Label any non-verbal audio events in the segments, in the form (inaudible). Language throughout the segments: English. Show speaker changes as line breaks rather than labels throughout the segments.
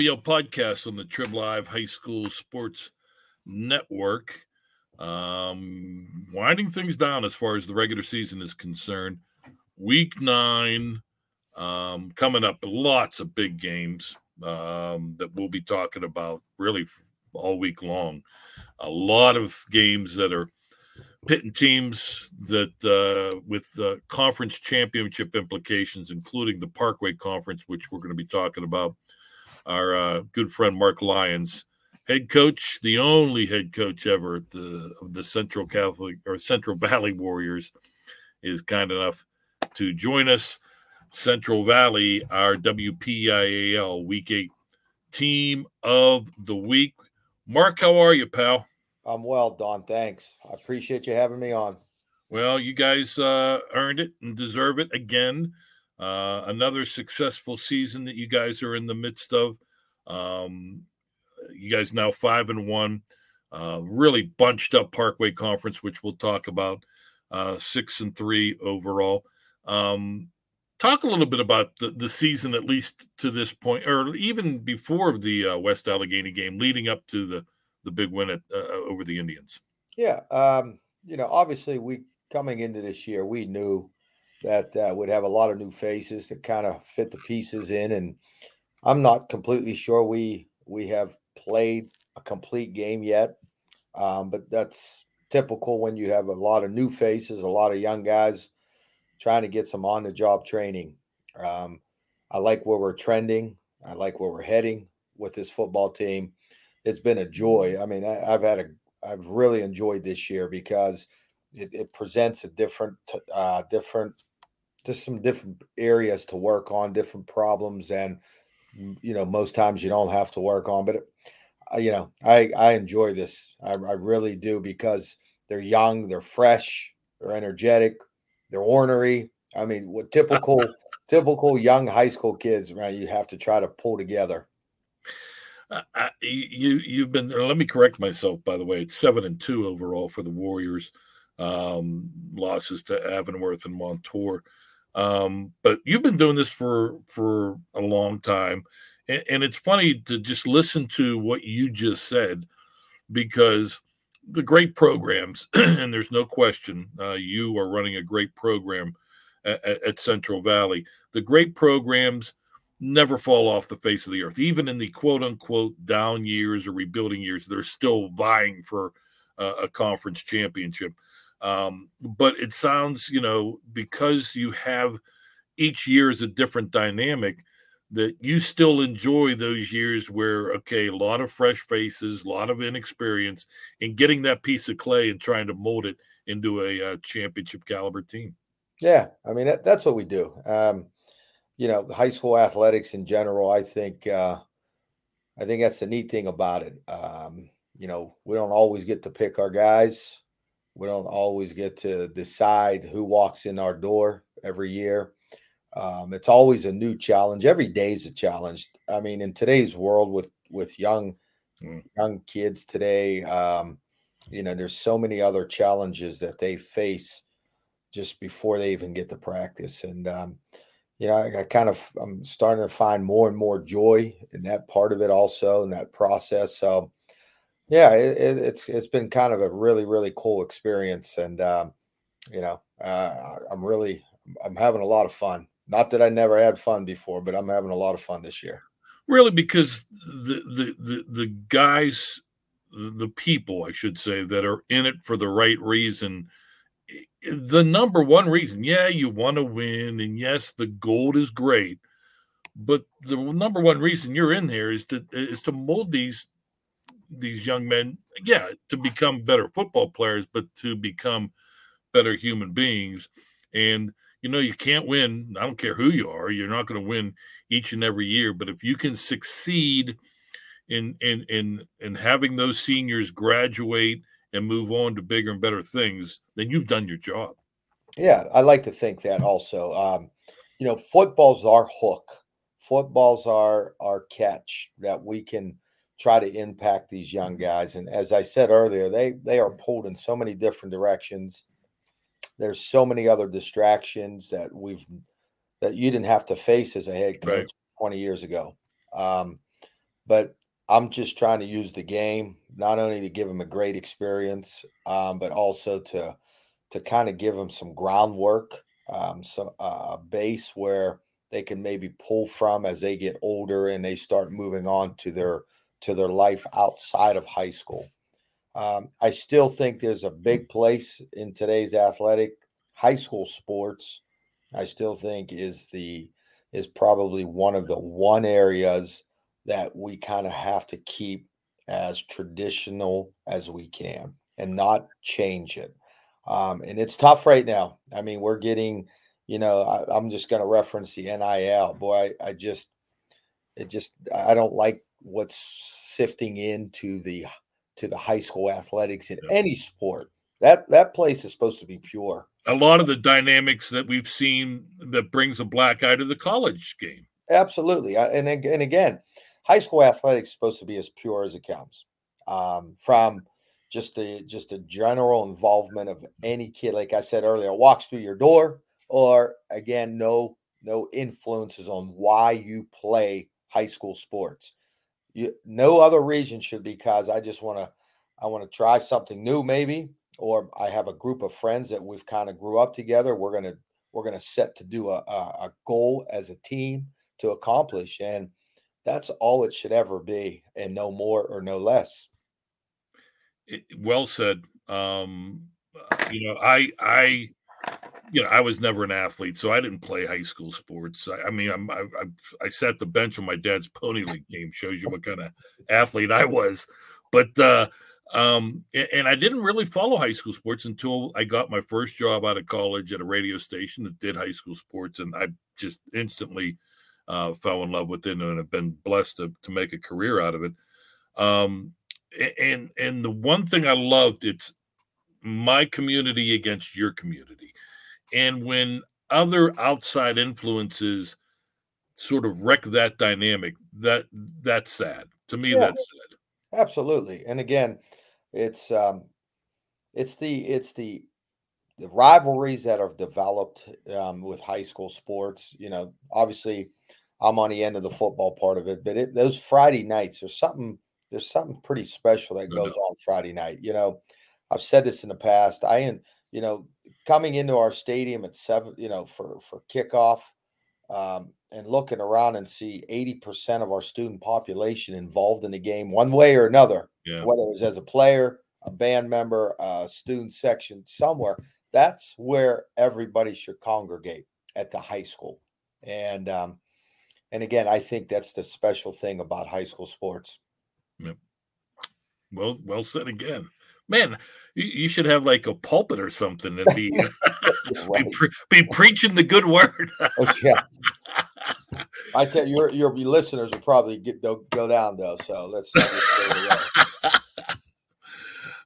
Podcast on the Trib Live High School Sports Network. Um, winding things down as far as the regular season is concerned. Week nine um, coming up. Lots of big games um, that we'll be talking about really all week long. A lot of games that are pitting teams that uh, with uh, conference championship implications, including the Parkway Conference, which we're going to be talking about. Our uh, good friend Mark Lyons, head coach, the only head coach ever at the of the Central Catholic or Central (laughs) Valley Warriors, is kind enough to join us. Central Valley, our WPIAL Week Eight Team of the Week. Mark, how are you, pal?
I'm well, Don. Thanks. I appreciate you having me on.
Well, you guys uh, earned it and deserve it again. Uh, another successful season that you guys are in the midst of. Um, you guys now five and one. Uh, really bunched up Parkway Conference, which we'll talk about. Uh, six and three overall. Um, talk a little bit about the, the season, at least to this point, or even before the uh, West Allegheny game, leading up to the the big win at, uh, uh, over the Indians?
Yeah, um, you know, obviously we coming into this year, we knew that uh, we'd have a lot of new faces to kind of fit the pieces in, and I'm not completely sure we we have played a complete game yet, um, but that's typical when you have a lot of new faces, a lot of young guys trying to get some on the job training. Um, I like where we're trending. I like where we're heading with this football team it's been a joy. I mean, I, have had a I've really enjoyed this year because it, it presents a different uh, different just some different areas to work on, different problems, and you know most times you don't have to work on. But uh, you know, I I enjoy this. I, I really do because they're young, they're fresh, they're energetic, they're ornery. I mean, what typical typical young high school kids, right? You have to try to pull together.
I, you you've been. Let me correct myself. By the way, it's seven and two overall for the Warriors. Um, losses to Avonworth and Montour. Um, but you've been doing this for for a long time, and, and it's funny to just listen to what you just said because the great programs, (clears throat) and there's no question, uh, you are running a great program at, at, Central Valley. The great programs never fall off the face of the earth. Even in the quote unquote down years or rebuilding years, they're still vying for uh, a conference championship. Um, but it sounds, you know, because you have each year is a different dynamic that you still enjoy those years where okay a lot of fresh faces a lot of inexperience and getting that piece of clay and trying to mold it into a, uh, championship caliber team
yeah i mean that, that's what we do um, you know, high school athletics in general, I think uh, I think that's the neat thing about it. Um, you know, we don't always get to pick our guys. We don't always get to decide who walks in our door every year. Um, it's always a new challenge. Every day is a challenge. I mean, in today's world with with young mm. young kids today, um, you know, there's so many other challenges that they face just before they even get to practice. And um, you know, I, I, kind of I'm starting to find more and more joy in that part of it also in that process. So yeah, it, it, it's it's been kind of a really really cool experience, and um, you know, uh, I'm really I'm having a lot of fun. Not that I never had fun before, but I'm having a lot of fun this year.
Really, because the the the, the guys, the people, I should say, that are in it for the right reason the number one reason, yeah, you want to win, and yes, the gold is great, but the number one reason you're in there is to is to mold these these young men, yeah, to become better football players, but to become better human beings. And you know, you can't win. I don't care who you are. You're not going to win each and every year. But if you can succeed in in in in having those seniors graduate and move on to bigger and better things, then you've done your job.
Yeah, I like to think that also. Um, you know, football's our hook. Football's our our catch that we can try to impact these young guys. And as I said earlier, they they are pulled in so many different directions. There's so many other distractions that we've that you didn't have to face as a head coach right. 20 years ago. Um, but I'm just trying to use the game not only to give them a great experience, um, but also to to kind of give them some groundwork, um, some uh, a base where they can maybe pull from as they get older and they start moving on to their to their life outside of high school. Um, I still think there's a big place in today's athletic high school sports. I still think is the is probably one of the one areas that we kind of have to keep as traditional as we can and not change it. Um, and it's tough right now. I mean, we're getting, you know, I, am just going to reference the NIL. Boy, I, I just, it just, I don't like what's sifting into the to the high school athletics in yeah. any sport. That that place is supposed to be pure.
A lot of the dynamics that we've seen that brings a black eye to the college game.
Absolutely, and and again, high school athletics is supposed to be as pure as it comes. Um, from just the just a general involvement of any kid, like I said earlier, walks through your door, or again, no no influences on why you play high school sports. You, no other reason should be because I just want to I want to try something new, maybe, or I have a group of friends that we've kind of grew up together. We're gonna we're gonna set to do a, a, a goal as a team to accomplish, and that's all it should ever be, and no more or no less.
It, well said. Um, you know, I I you know, I was never an athlete, so I didn't play high school sports. I, I mean, I'm, I, I, I sat the bench on my dad's pony league game. Shows you what kind of athlete I was. But uh, um, and I didn't really follow high school sports until I got my first job out of college at a radio station that did high school sports, and I just instantly uh, fell in love with it and have been blessed to, to make a career out of it. Um, and and the one thing I loved it's my community against your community, and when other outside influences sort of wreck that dynamic, that that's sad to me. Yeah, that's sad.
Absolutely, and again, it's um, it's the it's the the rivalries that are developed um, with high school sports. You know, obviously, I'm on the end of the football part of it, but it, those Friday nights, there's something there's something pretty special that goes on Friday night. You know, I've said this in the past. I and you know, coming into our stadium at seven, you know, for for kickoff, um, and looking around and see 80% of our student population involved in the game one way or another, yeah. whether it was as a player, a band member, a student section, somewhere. That's where everybody should congregate at the high school. And um, and again, I think that's the special thing about high school sports.
Yep. Well, well said again. Man, you, you should have like a pulpit or something and be (laughs) (laughs) right. be, pre- be, preaching the good word. oh, yeah. (laughs)
I tell you, your your listeners will probably get go, go down though. So let's.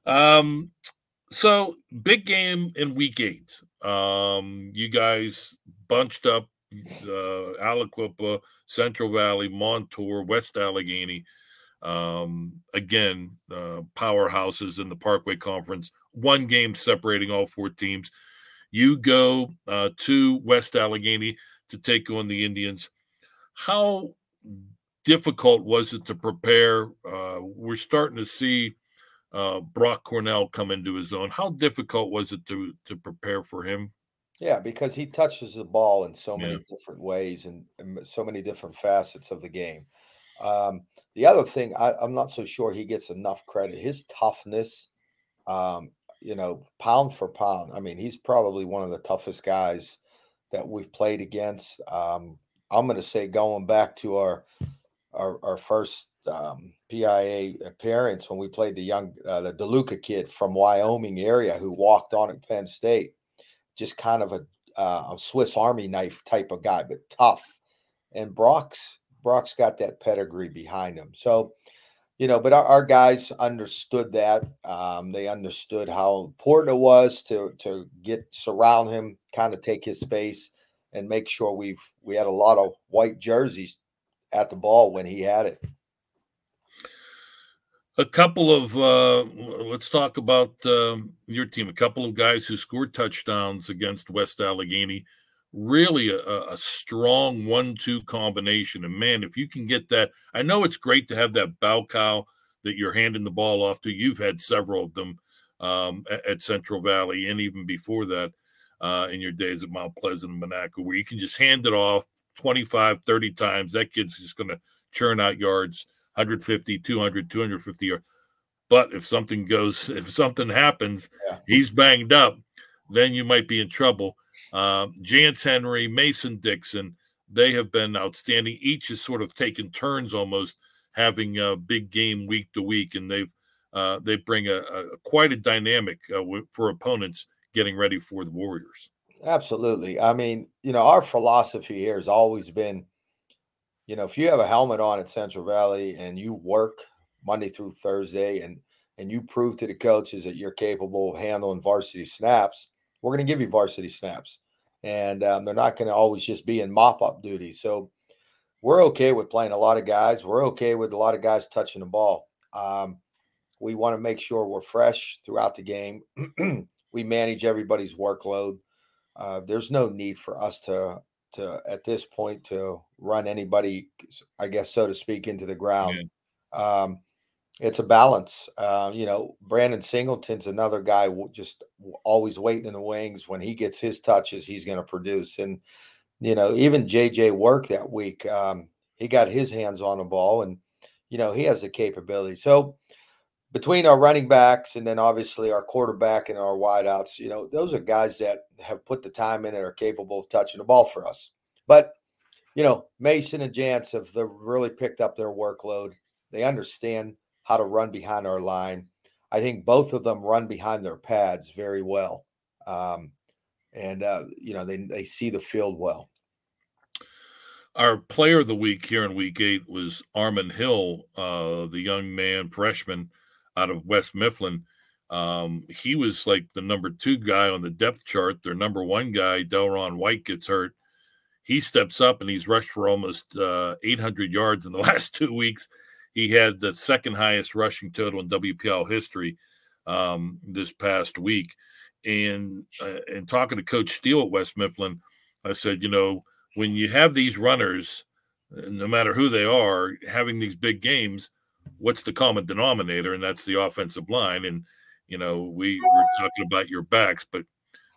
um. So big game in week eight. Um. You guys bunched up. Uh, Aliquippa, Central Valley, Montour, West Allegheny. Um, again, uh, powerhouses in the Parkway Conference. One game separating all four teams. You go uh, to West Allegheny to take on the Indians. How difficult was it to prepare? Uh, we're starting to see uh, Brock Cornell come into his own. How difficult was it to to prepare for him?
Yeah, because he touches the ball in so many yeah. different ways and, and, so many different facets of the game. Um, the other thing, I, am not so sure he gets enough credit. His toughness, um, you know, pound for pound. I mean, he's probably one of the toughest guys that we've played against. Um, I'm going to say going back to our our, our first um, PIAA appearance when we played the young uh, the DeLuca kid from Wyoming area who walked on at Penn State, just kind of a, uh, a Swiss Army knife type of guy, but tough. And Brock's Brock's got that pedigree behind him, so you know. But our, our guys understood that. Um, they understood how important it was to to get surround him, kind of take his space and make sure we've we had a lot of white jerseys at the ball when he had it.
A couple of uh, let's talk about um, your team. A couple of guys who scored touchdowns against West Allegheny. Really a, a strong one-two combination. And man, if you can get that, I know it's great to have that bow cow that you're handing the ball off to. You've had several of them um, at, at, Central Valley and even before that uh, in your days at Mount Pleasant and Monaca, where you can just hand it off 25, 30 times. That kid's just going to churn out yards 150, 200, 250 yards. But if something goes, (laughs) if something happens, yeah. he's banged up, then you might be in trouble. Uh, Jance Henry, Mason Dixon, they have been outstanding. Each has sort of taken turns almost having a big game week to week, and they've uh, they bring a, a, quite a dynamic uh, for opponents getting ready for the Warriors.
Absolutely. I mean, you know, our philosophy here has always been, you know, if you have a helmet on at Central Valley and you work Monday through Thursday and and you prove to the coaches that you're capable of handling varsity snaps, we're going to give you varsity snaps. And um, they're not going to always just be in mop up duty. So we're okay with playing a lot of guys. We're okay with a lot of guys touching the ball. Um, we want to make sure we're fresh throughout the game. (clears throat) we manage everybody's workload. Uh, there's no need for us to to at this point to run anybody, I guess so to speak, into the ground. Yeah. Um, it's a balance. Uh, you know, Brandon Singleton's another guy just always waiting in the wings. When he gets his touches, he's going to produce. And you know, even JJ work that week, um, he got his hands on the ball, and you know he has the capability. So between our running backs and then obviously our quarterback and our wideouts, you know, those are guys that have put the time in and are capable of touching the ball for us. But you know, Mason and Jance have really picked up their workload. They understand how to run behind our line. I think both of them run behind their pads very well, um, and uh, you know they they see the field well.
Our player of the week here in Week Eight was Armin Hill, uh, the young man freshman out of West Mifflin. Um, he was like the number two guy on the depth chart. Their number one guy, Delron White, gets hurt. He steps up and he's rushed for almost uh, 800 yards in the (laughs) last two weeks. He had the second highest rushing total in WPIAL history um, this past week. And uh, and talking to Coach Steele at West Mifflin, I said, you know, when you have these runners, no matter who they are, having these big games, what's the common denominator, and that's the offensive line. And you know, we were talking about your backs, but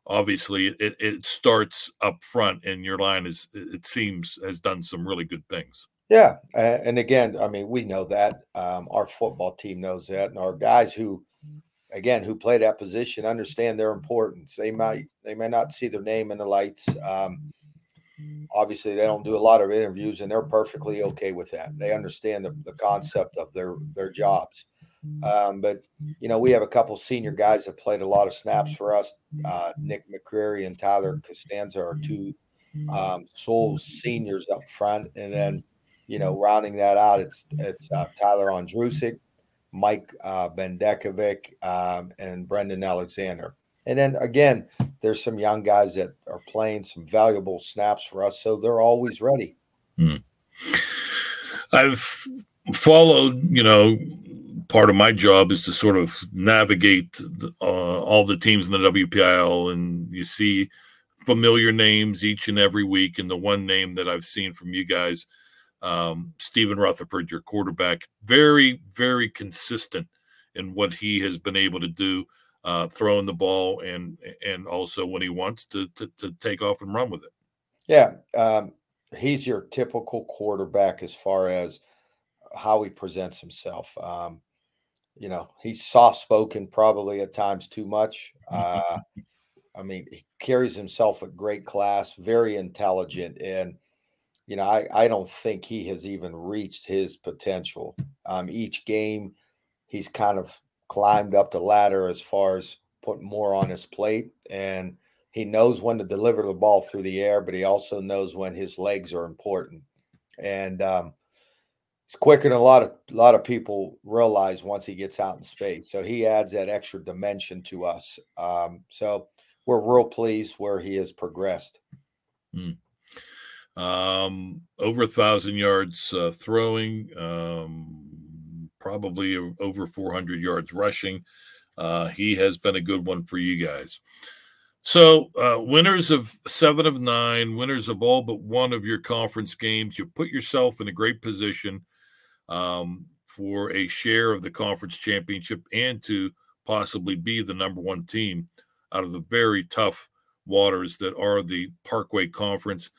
obviously it, it starts up front, and your line is it seems has done some really good things.
Yeah, and again, I mean, we know that um, our football team knows that, and our guys who, again, who play that position understand their importance. They might they may not see their name in the lights. Um, obviously they don't do a lot of interviews and they're perfectly okay with that they understand the, the concept of their their jobs um, but you know we have a couple senior guys that played a lot of snaps for us uh, nick mccreary and tyler costanza are two um, sole seniors up front and then you know rounding that out it's it's uh, tyler andrusik mike uh, bendekovic um, and brendan alexander and then again, there's some young guys that are playing some valuable snaps for us, so they're always ready. Hmm.
I've followed, you know, part of my job is to sort of navigate the, uh, all the teams in the WPIAL, and you see familiar names each and every week. And the one name that I've seen from you guys, um, Stephen Rutherford, your quarterback, very, very consistent in what he has been able to do uh, throwing the ball and and also when he wants to, to, to take off and run with it.
Yeah, um, he's your typical quarterback as far as how he presents himself. Um, you know, he's soft spoken, probably at times too much. Uh, I mean, he carries himself with great class, very intelligent, and you know, I I don't think he has even reached his potential. Um, each game, he's kind of climbed up the ladder as far as putting more on his plate. And he knows when to deliver the ball through the air, but he also knows when his legs are important. And um, it's quicker than a lot of a lot of people realize once he gets out in space. So he adds that extra dimension to us. Um, so we're real pleased where he has progressed.
Hmm. Um, over a thousand yards uh, throwing. Um, probably over 400 yards rushing. Uh, he has been a good one for you guys. So, uh, winners of seven of nine, winners of all but one of your conference games, you put yourself in a great position um, for a share of the conference championship and to possibly be the number one team out of the very tough waters that are the Parkway Conference.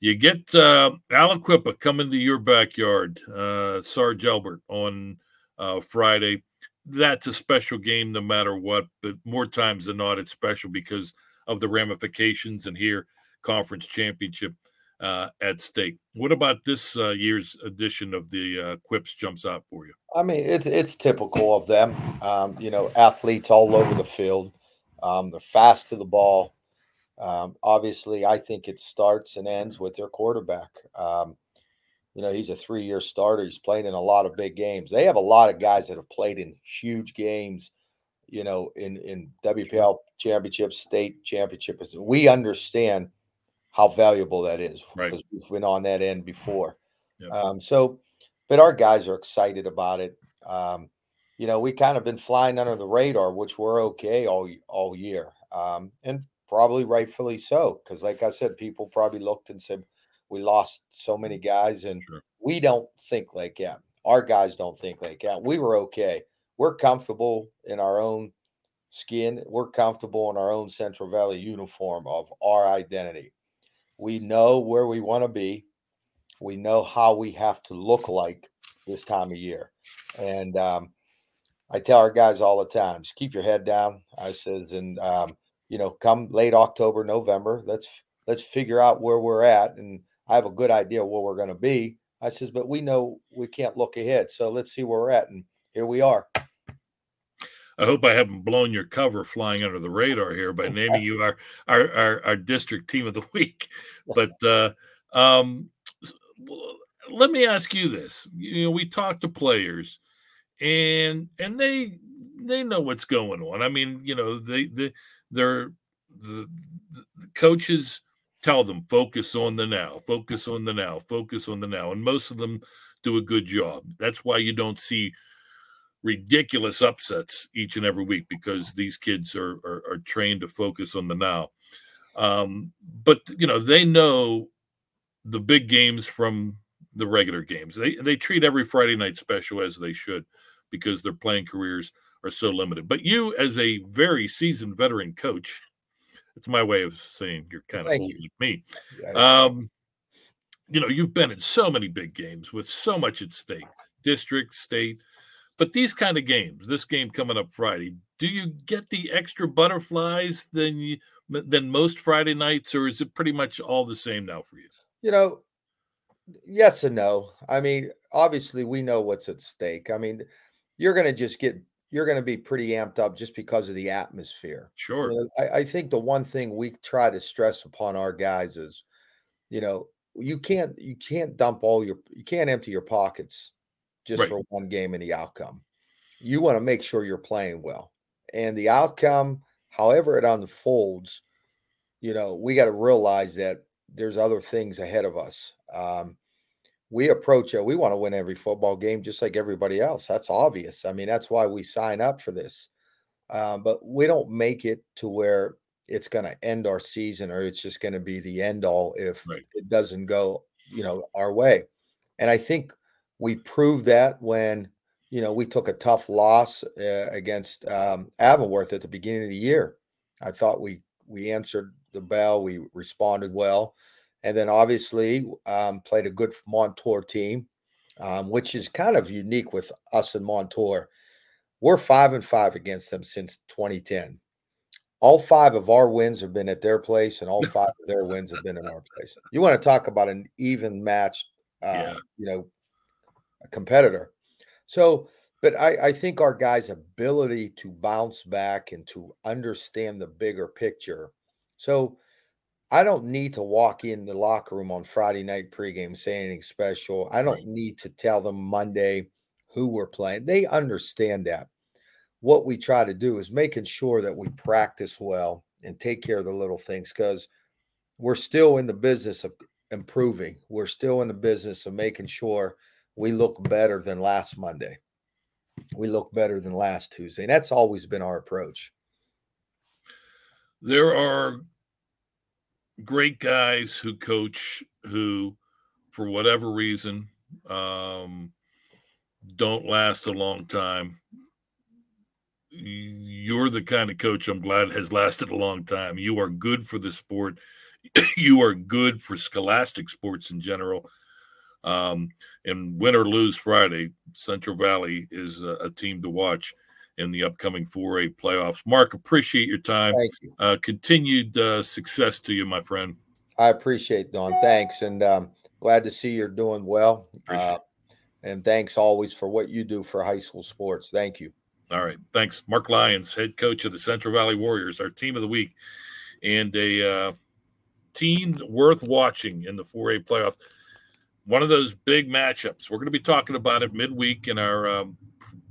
You get uh, Aliquippa coming to your backyard, uh, Sarge Albert on uh, Friday that's a special game no matter what. But more times than not, it's special because of the ramifications and here conference championship uh, at stake. What about this uh, year's edition of the uh, Quips jumps out for you?
I mean, it's it's typical of them. Um, you know, athletes all over the field. Um, they're fast to the ball. Um, obviously, I think it starts and ends with their quarterback. Um, you know, he's a three year starter. He's played in a lot of big games. They have a lot of guys that have played in huge games, you know, in, in WPIAL championships, state championships. We understand how valuable that is
right.
because we've been on that end before. Yep. Um, so, but our guys are excited about it. Um, you know, we kind of been flying under the radar, which we're okay all all year, um, and probably rightfully so. Because, like I said, people probably looked and said, we lost so many guys, and sure. we don't think like that. Our guys don't think like that. We were okay. We're comfortable in our own skin. We're comfortable in our own Central Valley uniform of our identity. We know where we want to be. We know how we have to look like this time of year. And um, I tell our guys all the time, just keep your head down. I says, and um, you know, come late October, November, let's let's figure out where we're at and I have a good idea where we're going to be. I says, but we know we can't look ahead. So let's see where we're at. And here we are.
I hope I haven't blown your cover flying under the radar here by naming you our, our, our, our, district team of the (laughs) week. But uh, um, let me ask you this. You know, we talk to players and and they they know what's going on. I mean, you know, they they they're the, the coaches tell them focus on the now, focus on the now, focus on the now. And most of them do a good job. That's why you don't see ridiculous upsets each and every week because these kids are, are, are trained to focus on the now. Um, but you know, they know the big games from the regular games. They they treat every Friday night special as they should because they're playing careers are so limited. But you, as a very seasoned veteran coach, it's my way of saying you're kind of old like me. Um, you know, you've been in so many big games with so much at stake, district, state, but these kind of games, this game coming up Friday, do you get the extra butterflies than you, than most Friday nights, or is it pretty much all the same now for you?
You know, yes and no. I mean, obviously, we know what's at stake. I mean, you're going to just get you're going to be pretty amped up just because of the atmosphere.
Sure.
You know, I, I, think the one thing we try to stress upon our guys is, you know, you can't you can't dump all your you can't empty your pockets just right. for one game and the outcome. You want to make sure you're playing well, and the outcome, however it unfolds, you know, we got to realize that there's other things ahead of us. Um, we approach it. We want to win every football game just like everybody else. That's obvious. I mean, that's why we sign up for this. Uh, but we don't make it to where it's going to end our season or it's just going to be the end all if right. it doesn't go, you know, our way. And I think we proved that when, you know, we took a tough loss uh, against um, Avonworth at the beginning of the year. I thought we we answered the bell. We responded well and then obviously um, played a good Montour team, um, which is kind of unique with us and Montour. We're five and five against them since 2010. All five of our wins have been at their place, and all (laughs) five of their wins have been in our place. You want to talk about an even matched, uh, yeah. you know, competitor. So, but I, I think our guys' ability to bounce back and to understand the bigger picture. So, I don't need to walk in the locker room on Friday night pregame saying anything special. I don't right. need to tell them Monday who we're playing. They understand that. What we try to do is making sure that we practice well and take care of the little things because we're still in the business of improving. We're still in the business of making sure we look better than last Monday. We look better than last Tuesday. And that's always been our approach.
there are great guys who coach who, for whatever reason, um, don't last a long time. You're the kind of coach I'm glad has lasted a long time. You are good for the sport. (clears throat) you are good for scholastic sports in general. Um, and win or lose Friday, Central Valley is a, a, team to watch in the upcoming 4A playoffs. Mark, appreciate your time.
Thank you.
Uh, continued uh, success to you, my friend.
I appreciate Don. Thanks, and um, glad to see you're doing well. Uh, and thanks always for what you do for high school sports. Thank you.
All right, thanks, Mark Lyons, head coach of the Central Valley Warriors, our team of the week, and a uh, team worth watching in the 4A playoffs. One of those big matchups. We're going to be talking about it midweek in our um,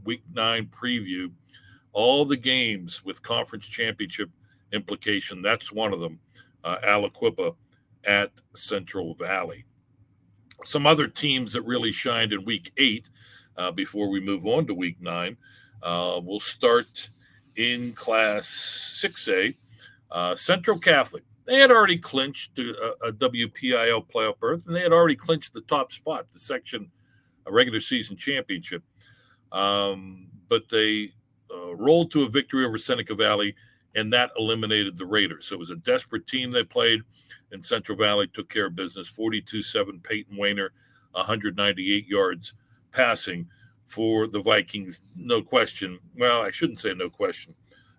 week nine preview. All the games with conference championship implication. That's one of them. Uh, Aliquippa at Central Valley. Some other teams that really shined in week eight uh, before we move on to week nine. Uh, we'll start in class 6A. Uh, Central Catholic. They had already clinched a, a WPIAL playoff berth, and they had already clinched the top spot, the section a regular season championship. Um, but they uh, rolled to a victory over Seneca Valley, and that eliminated the Raiders. So it was a desperate team they played and Central Valley took care of business 42 7. Peyton Wayner, 198 yards passing for the Vikings. No question. Well, I shouldn't say no question,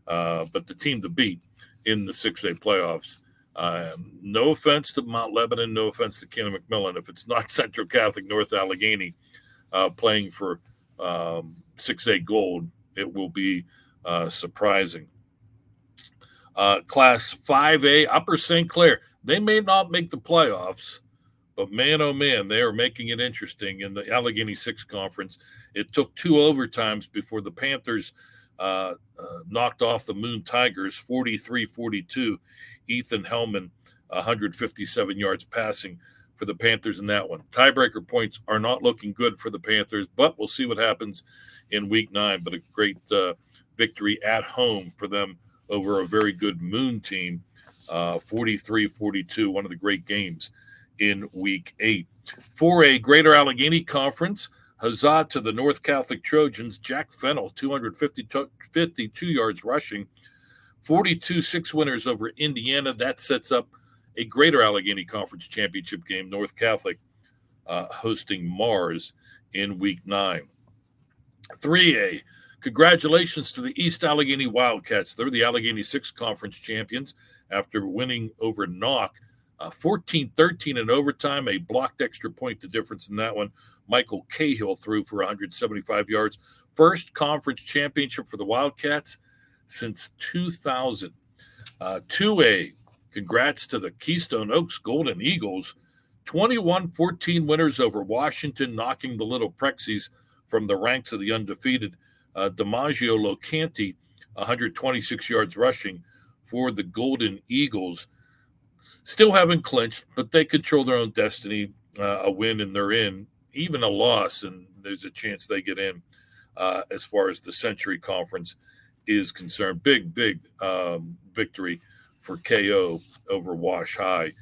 uh, but the team to beat in the 6A playoffs. Um, no offense to Mount Lebanon, no offense to Kenny McMillan. If it's not (laughs) Central Catholic North Allegheny uh, playing for um, 6A gold, it will be uh, surprising. Uh, class 5A, Upper St. Clair. They may not make the playoffs, but man, oh man, they are making it interesting in the Allegheny Six Conference. It took two overtimes before the Panthers uh, uh, knocked off the Moon Tigers 43 42. Ethan Hellman, 157 yards passing for the Panthers in that one. Tiebreaker points are not looking good for the Panthers, but we'll see what happens in week nine. But a great uh, victory at home for them over a very good Moon team uh, 43 42, one of the great games in week eight. For a Greater Allegheny Conference, huzzah to the North Catholic Trojans. Jack Fennel, 252 yards rushing, 42 6 winners over Indiana. That sets up a Greater Allegheny Conference championship game. North Catholic uh, hosting Mars in week nine. 3A, congratulations to the East Allegheny Wildcats. They're the Allegheny Six Conference champions after winning over Knoch. Uh, 14 13 in overtime, a blocked extra point, the difference in that one. Michael Cahill threw for 175 yards. First conference championship for the Wildcats since 2000. Uh, 2A, congrats to the Keystone Oaks Golden Eagles. 21 14 winners over Washington, knocking the Little Prexies from the ranks of the undefeated. Uh, DiMaggio Locanti, 126 yards rushing for the Golden Eagles. Still haven't clinched, but they control their own destiny. Uh, a win and they're in, even a loss, and there's a chance they get in uh, as far as the Century Conference is concerned. Big, big um, victory for KO over Wash High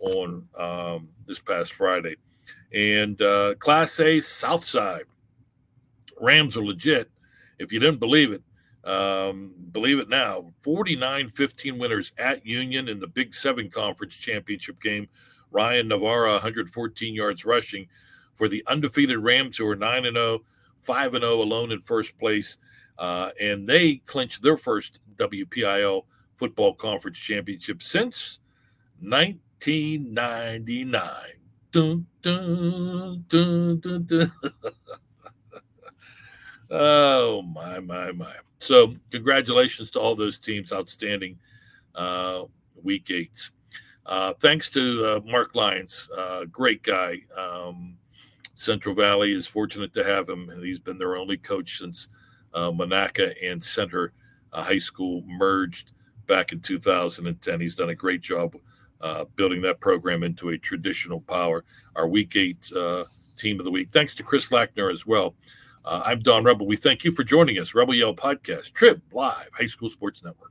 on um, this past Friday. And uh, Class A Southside Rams are legit. If you didn't believe it, um, believe it now, 49 15 winners at Union in the Big Seven Conference Championship game. Ryan Navarra, 114 yards rushing for the undefeated Rams, who are 9 0, 5 0 alone in first place. Uh, and they clinched their first WPIAL football conference championship since 1999. Dun, dun, dun, (laughs) oh, my, my, my. So, congratulations to all those teams. Outstanding uh, week eight. Uh, thanks to uh, Mark Lyons, uh, great guy. Um, Central Valley is fortunate to have him, and he's been their only coach since uh, Monaca and Center uh, High School merged back in 2010. He's done a great job building that program into a traditional power. Our Week Eight Team of the Week. Thanks to Chris Lackner as well. Uh, I'm Don Rebel. We thank you for joining us. Rebel Yell Podcast, Trib Live, High School Sports Network.